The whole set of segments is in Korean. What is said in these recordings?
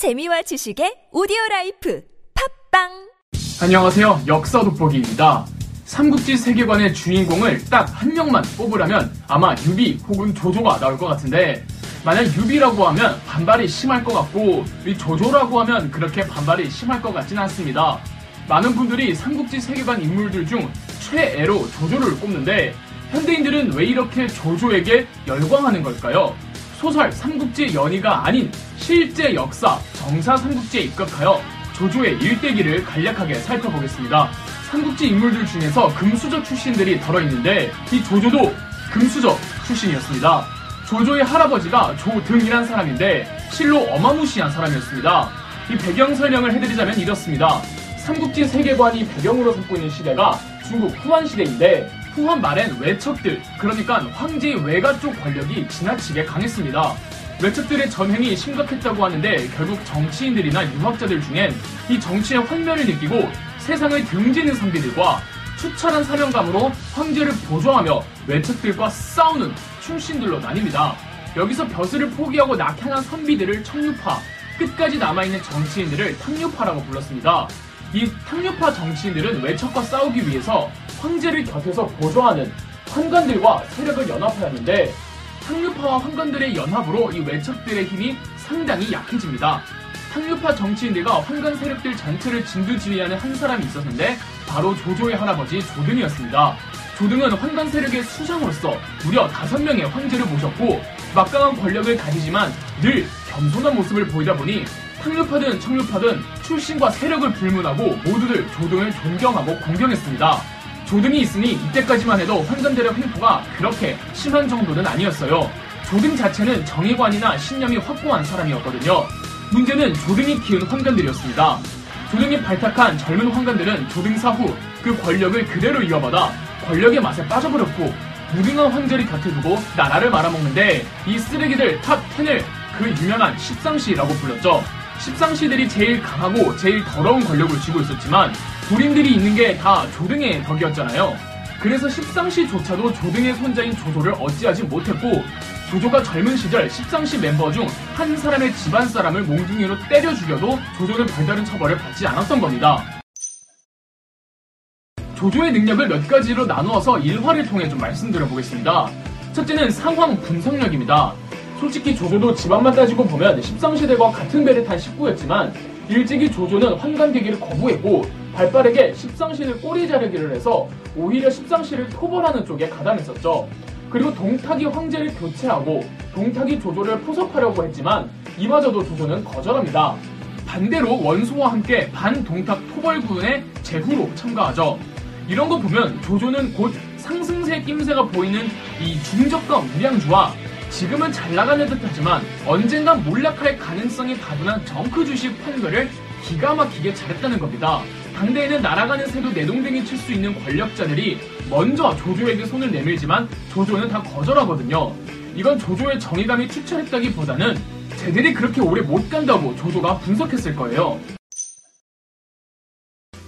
재미와 지식의 오디오 라이프 팟빵 안녕하세요. 역사 돋보기입니다. 삼국지 세계관의 주인공을 딱 한 명만 뽑으라면 아마 유비 혹은 조조가 나올 것 같은데 만약 유비라고 하면 반발이 심할 것 같고 이 조조라고 하면 그렇게 반발이 심할 것 같지는 않습니다. 많은 분들이 삼국지 세계관 인물들 중 최애로 조조를 꼽는데 현대인들은 왜 이렇게 조조에게 열광하는 걸까요? 소설 삼국지 연의가 아닌 실제 역사 정사 삼국지에 입각하여 조조의 일대기를 간략하게 살펴보겠습니다. 삼국지 인물들 중에서 금수저 출신들이 들어있는데 이 조조도 금수저 출신이었습니다. 조조의 할아버지가 조등이란 사람인데 실로 어마무시한 사람이었습니다. 이 배경 설명을 해드리자면 이렇습니다. 삼국지 세계관이 배경으로 삼고 있는 시대가 중국 후한 시대인데 후한 말엔 외척들, 그러니까 황제의 외가 쪽 권력이 지나치게 강했습니다. 외척들의 전횡이 심각했다고 하는데 결국 정치인들이나 유학자들 중엔 이 정치의 환멸을 느끼고 세상을 등지는 선비들과 추철한 사명감으로 황제를 보조하며 외척들과 싸우는 충신들로 나뉩니다. 여기서 벼슬을 포기하고 낙향한 선비들을 청류파, 끝까지 남아있는 정치인들을 탕류파라고 불렀습니다. 이 탕류파 정치인들은 외척과 싸우기 위해서 황제를 곁에서 보조하는 환관들과 세력을 연합하였는데 탕류파와 환관들의 연합으로 이 외척들의 힘이 상당히 약해집니다. 탕류파 정치인들과 환관 세력들 전체를 진두지휘하는 한 사람이 있었는데 바로 조조의 할아버지 조등이었습니다. 조등은 환관 세력의 수장으로서 무려 다섯 명의 황제를 모셨고 막강한 권력을 가지지만 늘 겸손한 모습을 보이다 보니 탕류파든 청류파든 출신과 세력을 불문하고 모두들 조등을 존경하고 공경했습니다. 조등이 있으니 이때까지만 해도 환관 세력 횡포가 그렇게 심한 정도는 아니었어요. 조등 자체는 정의관이나 신념이 확고한 사람이었거든요. 문제는 조등이 키운 환관들이었습니다. 조등이 발탁한 젊은 환관들은 조등 사 후 그 권력을 그대로 이어받아 권력의 맛에 빠져버렸고 무능한 황제를 곁에 두고 나라를 말아먹는데 이 쓰레기들 탑 10을 그 유명한 십상시라고 불렀죠. 십상시들이 제일 강하고 제일 더러운 권력을 쥐고 있었지만 불인들이 있는 게 다 조등의 덕이었잖아요. 그래서 십상시조차도 조등의 손자인 조조를 어찌하지 못했고 조조가 젊은 시절 십상시 멤버 중 한 사람의 집안 사람을 몽둥이로 때려 죽여도 조조는 별다른 처벌을 받지 않았던 겁니다. 조조의 능력을 몇 가지로 나누어서 일화를 통해 좀 말씀드려 보겠습니다. 첫째는 상황 분석력입니다. 솔직히 조조도 집안만 따지고 보면 십상시대와 같은 배를 탄 식구였지만 일찍이 조조는 환관되기를 거부했고 발빠르게 십상시를 꼬리 자르기를 해서 오히려 십상시를 토벌하는 쪽에 가담했었죠. 그리고 동탁이 황제를 교체하고 동탁이 조조를 포섭하려고 했지만 이마저도 조조는 거절합니다. 반대로 원소와 함께 반동탁 토벌군의 제후로 참가하죠. 이런 거 보면 조조는 곧 상승세 낌새가 보이는 이 중저가 무량주와 지금은 잘 나가는 듯 하지만 언젠간 몰락할 가능성이 다분한 정크 주식 판별을 기가 막히게 잘했다는 겁니다. 당대에는 날아가는 새도 내동댕이 칠 수 있는 권력자들이 먼저 조조에게 손을 내밀지만 조조는 다 거절하거든요. 이건 조조의 정의감이 추천했다기보다는 쟤들이 그렇게 오래 못 간다고 조조가 분석했을 거예요.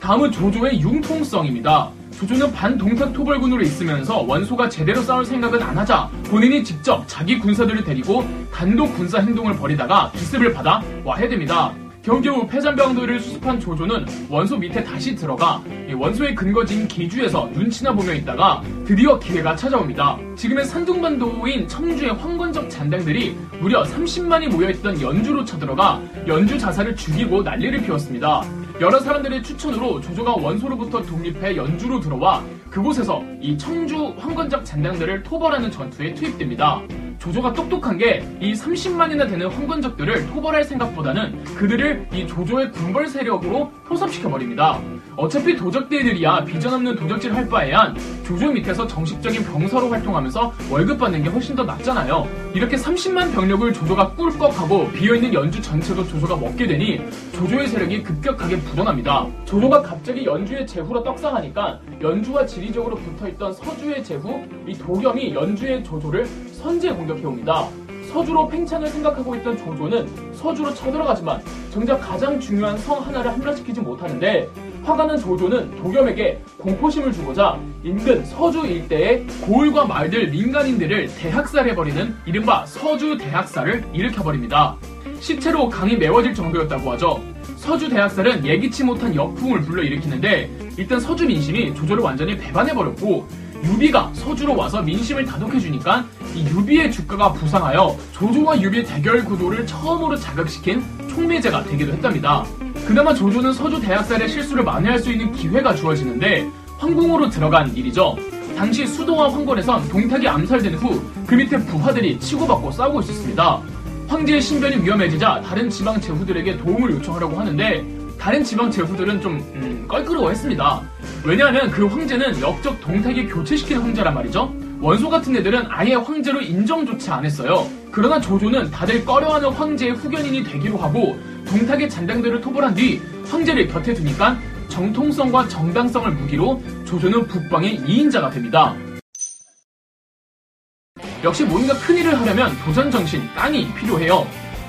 다음은 조조의 융통성입니다. 조조는 반동탁 토벌군으로 있으면서 원소가 제대로 싸울 생각은 안 하자 본인이 직접 자기 군사들을 데리고 단독 군사 행동을 벌이다가 기습을 받아 와해됩니다. 겨우겨우 패잔병들을 수습한 조조는 원소 밑에 다시 들어가 원소의 근거지인 기주에서 눈치나 보며 있다가 드디어 기회가 찾아옵니다. 지금의 산둥반도인 청주의 황건적 잔당들이 무려 30만이 모여있던 연주로 쳐들어가 연주 자사를 죽이고 난리를 피웠습니다. 여러 사람들의 추천으로 조조가 원소로부터 독립해 연주로 들어와 그곳에서 이 청주 황건적 잔당들을 토벌하는 전투에 투입됩니다. 조조가 똑똑한 게 이 30만이나 되는 황건적들을 토벌할 생각보다는 그들을 이 조조의 군벌 세력으로 포섭시켜버립니다. 어차피 도적대들이야 비전 없는 도적질 할 바에야 조조 밑에서 정식적인 병사로 활동하면서 월급 받는 게 훨씬 더 낫잖아요. 이렇게 30만 병력을 조조가 꿀꺽하고 비어있는 연주 전체도 조조가 먹게 되니 조조의 세력이 급격하게 불어납니다. 조조가 갑자기 연주의 제후로 떡상하니까 연주와 지리적으로 붙어있던 서주의 제후, 이 도겸이 연주의 조조를 선제 공격해옵니다. 서주로 팽창을 생각하고 있던 조조는 서주로 쳐들어가지만 정작 가장 중요한 성 하나를 함락시키지 못하는데 화가 난 조조는 도겸에게 공포심을 주고자 인근 서주 일대의 고을과 마을들 민간인들을 대학살해버리는 이른바 서주 대학살을 일으켜버립니다. 시체로 강이 메워질 정도였다고 하죠. 서주 대학살은 예기치 못한 역풍을 불러일으키는데 일단 서주 민심이 조조를 완전히 배반해버렸고 유비가 서주로 와서 민심을 다독해주니까 이 유비의 주가가 부상하여 조조와 유비의 대결 구도를 처음으로 자극시킨 촉매제가 되기도 했답니다. 그나마 조조는 서주 대학살의 실수를 만회할 수 있는 기회가 주어지는데 황궁으로 들어간 일이죠. 당시 수도와 황건에선 동탁이 암살된 후 그 밑에 부하들이 치고받고 싸우고 있었습니다. 황제의 신변이 위험해지자 다른 지방 제후들에게 도움을 요청하려고 하는데 다른 지방 제후들은 좀 음, 껄끄러워했습니다. 왜냐하면 그 황제는 역적 동탁이 교체시킨 황제란 말이죠. 원소 같은 애들은 아예 황제로 인정조차 안 했어요. 그러나 조조는 다들 꺼려하는 황제의 후견인이 되기로 하고 동탁의 잔당들을 토벌한 뒤 황제를 곁에 두니까 정통성과 정당성을 무기로 조조는 북방의 2인자가 됩니다. 역시 뭔가 큰일을 하려면 도전정신, 깡이 필요해요.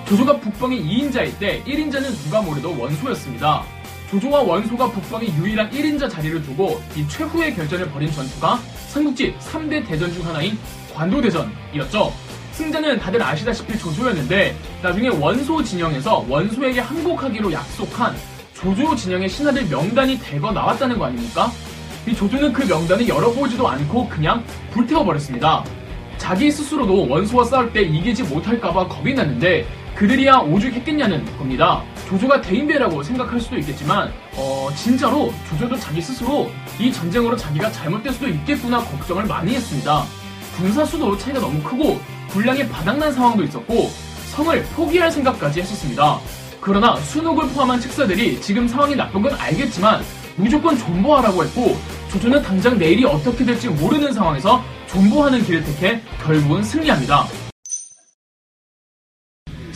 조조가 북방의 2인자일 때 1인자는 누가 뭐래도 원소였습니다. 조조와 원소가 북방의 유일한 1인자 자리를 두고 이 최후의 결전을 벌인 전투가 삼국지 3대 대전 중 하나인 관도대전이었죠. 승자는 다들 아시다시피 조조였는데 나중에 원소 진영에서 원소에게 항복하기로 약속한 조조 진영의 신하들 명단이 대거 나왔다는 거 아닙니까? 이 조조는 그 명단을 열어보지도 않고 그냥 불태워버렸습니다. 자기 스스로도 원소와 싸울 때 이기지 못할까봐 겁이 났는데 그들이야 오죽했겠냐는 겁니다. 조조가 대인배라고 생각할 수도 있겠지만 어, 진짜로 조조도 자기 스스로 이 전쟁으로 자기가 잘못될 수도 있겠구나 걱정을 많이 했습니다. 군사 수도 차이가 너무 크고 군량이 바닥난 상황도 있었고 성을 포기할 생각까지 했었습니다. 그러나 순옥을 포함한 책사들이 지금 상황이 나쁜 건 알겠지만 무조건 존버하라고 했고 조조는 당장 내일이 어떻게 될지 모르는 상황에서 존버하는 길을 택해 결국은 승리합니다.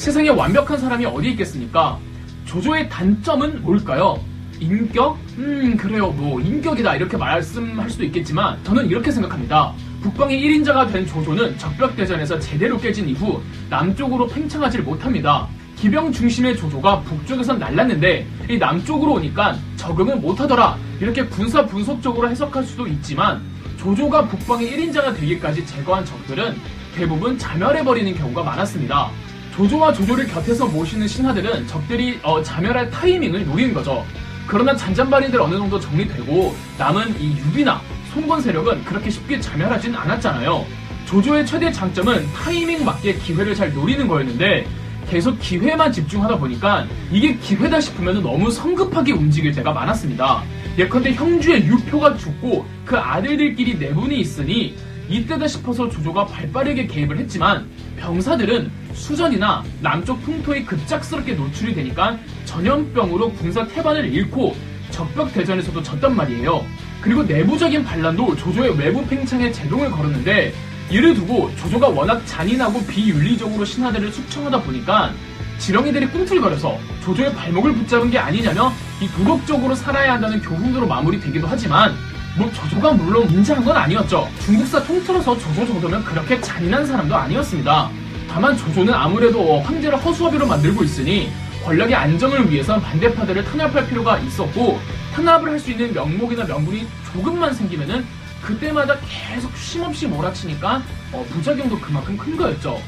세상에 완벽한 사람이 어디 있겠습니까? 조조의 단점은 뭘까요? 인격? 음, 그래요. 뭐, 인격이다. 이렇게 말씀할 수도 있겠지만, 저는 이렇게 생각합니다. 북방의 1인자가 된 조조는 적벽대전에서 제대로 깨진 이후 남쪽으로 팽창하지 못합니다. 기병 중심의 조조가 북쪽에선 날랐는데 이 남쪽으로 오니까 적응을 못하더라. 이렇게 군사 분석적으로 해석할 수도 있지만 조조가 북방의 1인자가 되기까지 제거한 적들은 대부분 자멸해버리는 경우가 많았습니다. 조조와 조조를 곁에서 모시는 신하들은 적들이 어, 자멸할 타이밍을 노리는 거죠. 그러나 잔잔바리들 어느 정도 정리되고 남은 이 유비나 송건 세력은 그렇게 쉽게 자멸하진 않았잖아요. 조조의 최대 장점은 타이밍 맞게 기회를 잘 노리는 거였는데 계속 기회만 집중하다 보니까 이게 기회다 싶으면 너무 성급하게 움직일 때가 많았습니다. 예컨대 형주의 유표가 죽고 그 아들들끼리 내분이 있으니 이때다 싶어서 조조가 발빠르게 개입을 했지만 병사들은 수전이나 남쪽 풍토에 급작스럽게 노출이 되니까 전염병으로 군사 태반을 잃고 적벽 대전에서도 졌단 말이에요. 그리고 내부적인 반란도 조조의 외부 팽창에 제동을 걸었는데 이를 두고 조조가 워낙 잔인하고 비윤리적으로 신하들을 숙청하다 보니까 지렁이들이 꿈틀거려서 조조의 발목을 붙잡은 게 아니냐며 이 도덕적으로 살아야 한다는 교훈으로 마무리되기도 하지만 뭐 조조가 물론 인자한 건 아니었죠. 중국사 통틀어서 조조 정도면 그렇게 잔인한 사람도 아니었습니다. 다만 조조는 아무래도 황제를 허수아비로 만들고 있으니 권력의 안정을 위해선 반대파들을 탄압할 필요가 있었고 탄압을 할 수 있는 명목이나 명분이 조금만 생기면은 그때마다 계속 쉼없이 몰아치니까 어, 부작용도 그만큼 큰 거였죠.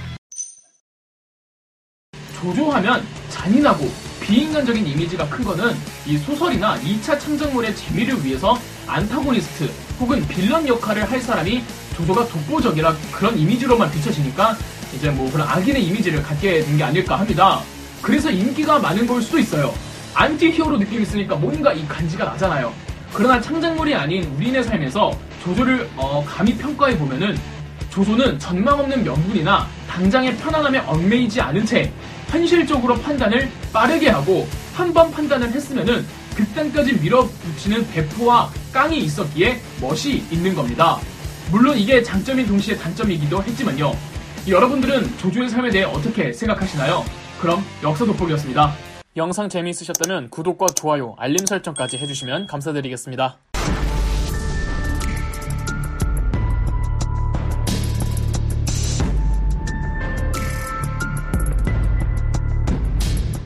조조하면 잔인하고 비인간적인 이미지가 큰 거는 이 소설이나 2차 창작물의 재미를 위해서 antagonist 혹은 빌런 역할을 할 사람이 조조가 독보적이라 그런 이미지로만 비춰지니까 이제 뭐 그런 악인의 이미지를 갖게 된 게 아닐까 합니다. 그래서 인기가 많은 걸 수도 있어요. 안티 히어로 느낌 있으니까 뭔가 이 간지가 나잖아요. 그러나 창작물이 아닌 우리네 삶에서 조조를 어, 감히 평가해 보면은 조조는 전망 없는 명분이나 당장의 편안함에 얽매이지 않은 채 현실적으로 판단을 빠르게 하고 한 번 판단을 했으면은 극단까지 밀어붙이는 배포와 깡이 있었기에 멋이 있는 겁니다. 물론 이게 장점인 동시에 단점이기도 했지만요. 여러분들은 조조의 삶에 대해 어떻게 생각하시나요? 그럼 역사 돋보기였습니다. 영상 재미있으셨다면 구독과 좋아요, 알림 설정까지 해주시면 감사드리겠습니다.